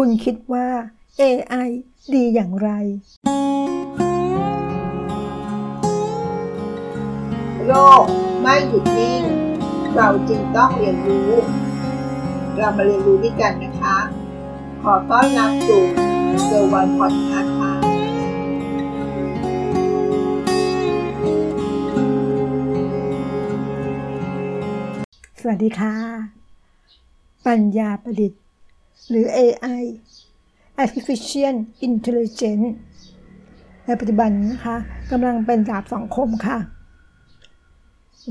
คุณคิดว่า AI ดีอย่างไร โลกไม่หยุดนิ่ง เราจึงต้องเรียนรู้ เรามาเรียนรู้ด้วยกันนะคะ ขอต้อนรับสู่เซอร์วันพอดคาส์ค่ะสวัสดีค่ะ ปัญญาประดิษฐ์ หรือ AI Artificial Intelligence ในปัจจุบันนะคะกำลังเป็นดาบสองคมค่ะ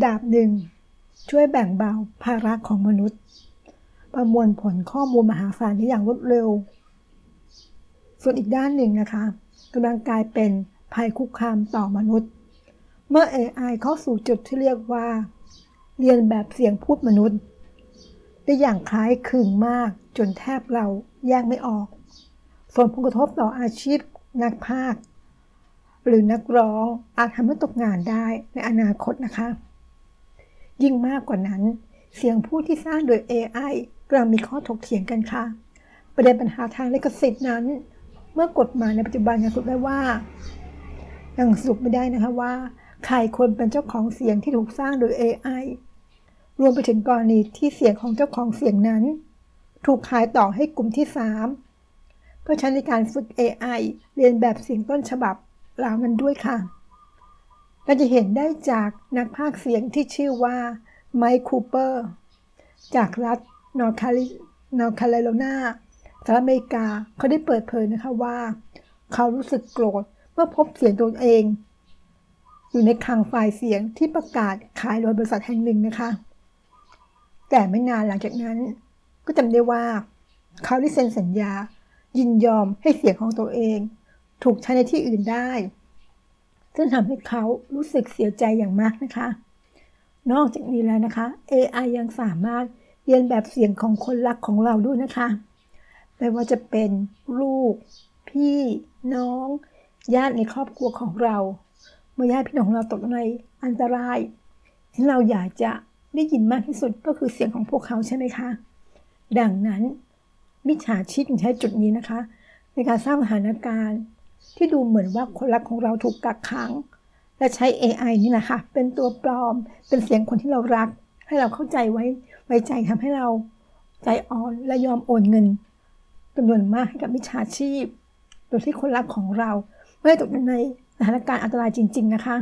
ดาบหนึ่งช่วยแบ่งเบาภาระของมนุษย์ ประมวลผลข้อมูลมหาศาลได้อย่างรวดเร็ว ส่วนอีกด้านหนึ่งนะคะกำลังกลายเป็นภัยคุกคามต่อมนุษย์ เมื่อ AI เข้าสู่จุดที่เรียกว่า เรียนแบบเสียงพูดมนุษย์ ได้อย่างคล้ายคลึงมากจนแทบเราแยกไม่ออก ส่วนผลกระทบต่ออาชีพนักพากหรือนักร้องอาจทำให้ตกงานได้ในอนาคตนะคะ ยิ่งมากกว่านั้น เสียงพูดที่สร้างโดย AI กำลังมีข้อถกเถียงกันค่ะ ประเด็นปัญหาทางลิขสิทธิ์นั้น เมื่อกฎหมายในปัจจุบันยังสรุปได้ว่ายังสรุปไม่ได้นะคะว่าใครควรเป็นเจ้าของเสียงที่ถูกสร้างโดย AI รวมไปถึงกรณีที่เสียงของเจ้าของเสียงนั้น ถูกขายต่อให้กลุ่มที่ 3 เพื่อใช้ในการฝึก AI เรียนแบบเสียงต้นฉบับเหล่านั้นด้วยค่ะเราจะเห็นได้จากนักพากย์เสียงที่ชื่อว่าไมค์คูเปอร์จากรัฐนอร์ทแคโรไลนาสหรัฐอเมริกาเขาได้เปิดเผยนะคะว่า เขารู้สึกโกรธเมื่อพบเสียงตัวเอง อยู่ในคลังไฟล์เสียงที่ประกาศขายโดยบริษัทแห่งหนึ่งนะคะ แต่ไม่นานหลังจากนั้น ก็จำได้ว่า เขาได้เซ็นสัญญา ยินยอมให้เสียงของตัวเอง ถูกใช้ในที่อื่นได้ ซึ่งทำให้เขารู้สึกเสียใจอย่างมากนะคะ นอกจากนี้แล้วนะคะ AI ยังสามารถเรียนแบบเสียงของคนรักของเราด้วยนะคะไม่ว่าจะเป็นลูก พี่น้อง ญาติในครอบครัวของเรา เมื่อญาติพี่น้องของเราตกในอันตรายที่เราอยากจะ ได้ยินมากที่สุดก็คือเสียงของพวกเขาใช่ไหมคะ ดังนั้นมิจฉาชีพใช้จุดนี้นะคะ ในการสร้างสถานการณ์ ที่ดูเหมือนว่าคนรักของเราถูกกักขัง และใช้ AI นี่แหละค่ะเป็นตัวปลอม เป็นเสียงคนที่เรารัก ให้เราเข้าใจไว้ไว้ใจทำให้เราใจอ่อนและยอมโอนเงินจำนวนมากให้กับมิจฉาชีพ โดยที่คนรักของเราไม่ได้ตกอยู่ในสถานการณ์อันตรายจริง ๆ นะคะ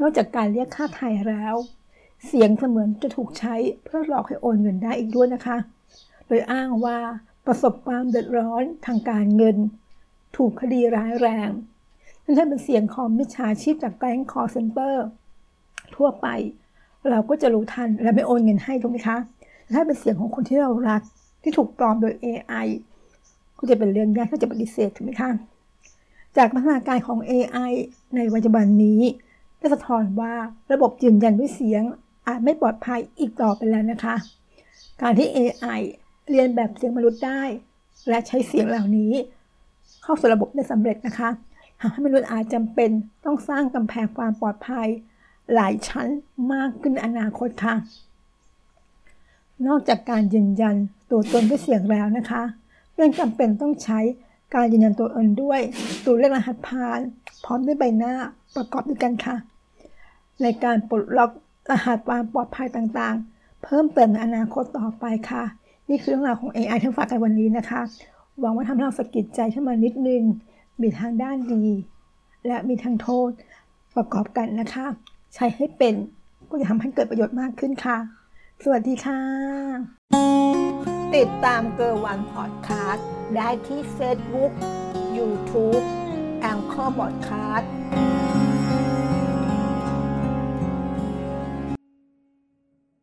นอกจากการเรียกค่าไถ่แล้ว เสียงเสมือนจะถูกใช้เพื่อหลอกให้โอนเงินได้อีกด้วยนะคะ โดยอ้างว่าประสบความเดือดร้อนทางการเงิน ถูกคดีร้ายแรงนั่นถ้าเป็นเสียงของมิจฉาชีพจากแก๊งคอร์เซนเตอร์ทั่วไป เราก็จะรู้ทันและไม่โอนเงินให้ถูกไหมคะถ้าเป็นเสียงของคนที่เรารักที่ถูกปลอมโดย AI ก็จะเป็นเรื่องยากที่จะปฏิเสธถูกไหมคะจากพัฒนาการของ AI ในปัจจุบันนี้ได้สะท้อนว่าระบบยืนยันด้วยเสียง อาจไม่ปลอดภัยอีกต่อไปแล้วนะคะ การที่ AI เรียนแบบเสียงมนุษย์ได้ และใช้เสียงเหล่านี้ เข้าสู่ระบบได้สำเร็จนะคะทำให้มนุษย์อาจจำเป็นต้องสร้างกำแพงความปลอดภัย หลายชั้นมากขึ้นในอนาคตค่ะ นอกจากการยืนยันตัวตนด้วยเสียงแล้วนะคะยังจำเป็นต้องใช้การยืนยันตัวตนด้วย ตัวเลขรหัสผ่าน พร้อมด้วยใบหน้าประกอบด้วยกันค่ะ ในการปลดล็อก รหัสความปลอดภัยต่างๆ เพิ่มเติมในอนาคตต่อไปค่ะ นี่คือเรื่องราวของ AI ที่ฝากกันวันนี้นะคะ หวังว่าทำให้เราสะกิดใจขึ้นมานิดนึง มีทางด้านดี และมีทางโทษประกอบกันนะคะ ใช้ให้เป็นก็จะทำให้เกิดประโยชน์มากขึ้นค่ะ สวัสดีค่ะ ติดตามเกอร์วันพอดคาสต์ได้ที่ Facebook YouTube แองเกอร์บอดคาสต์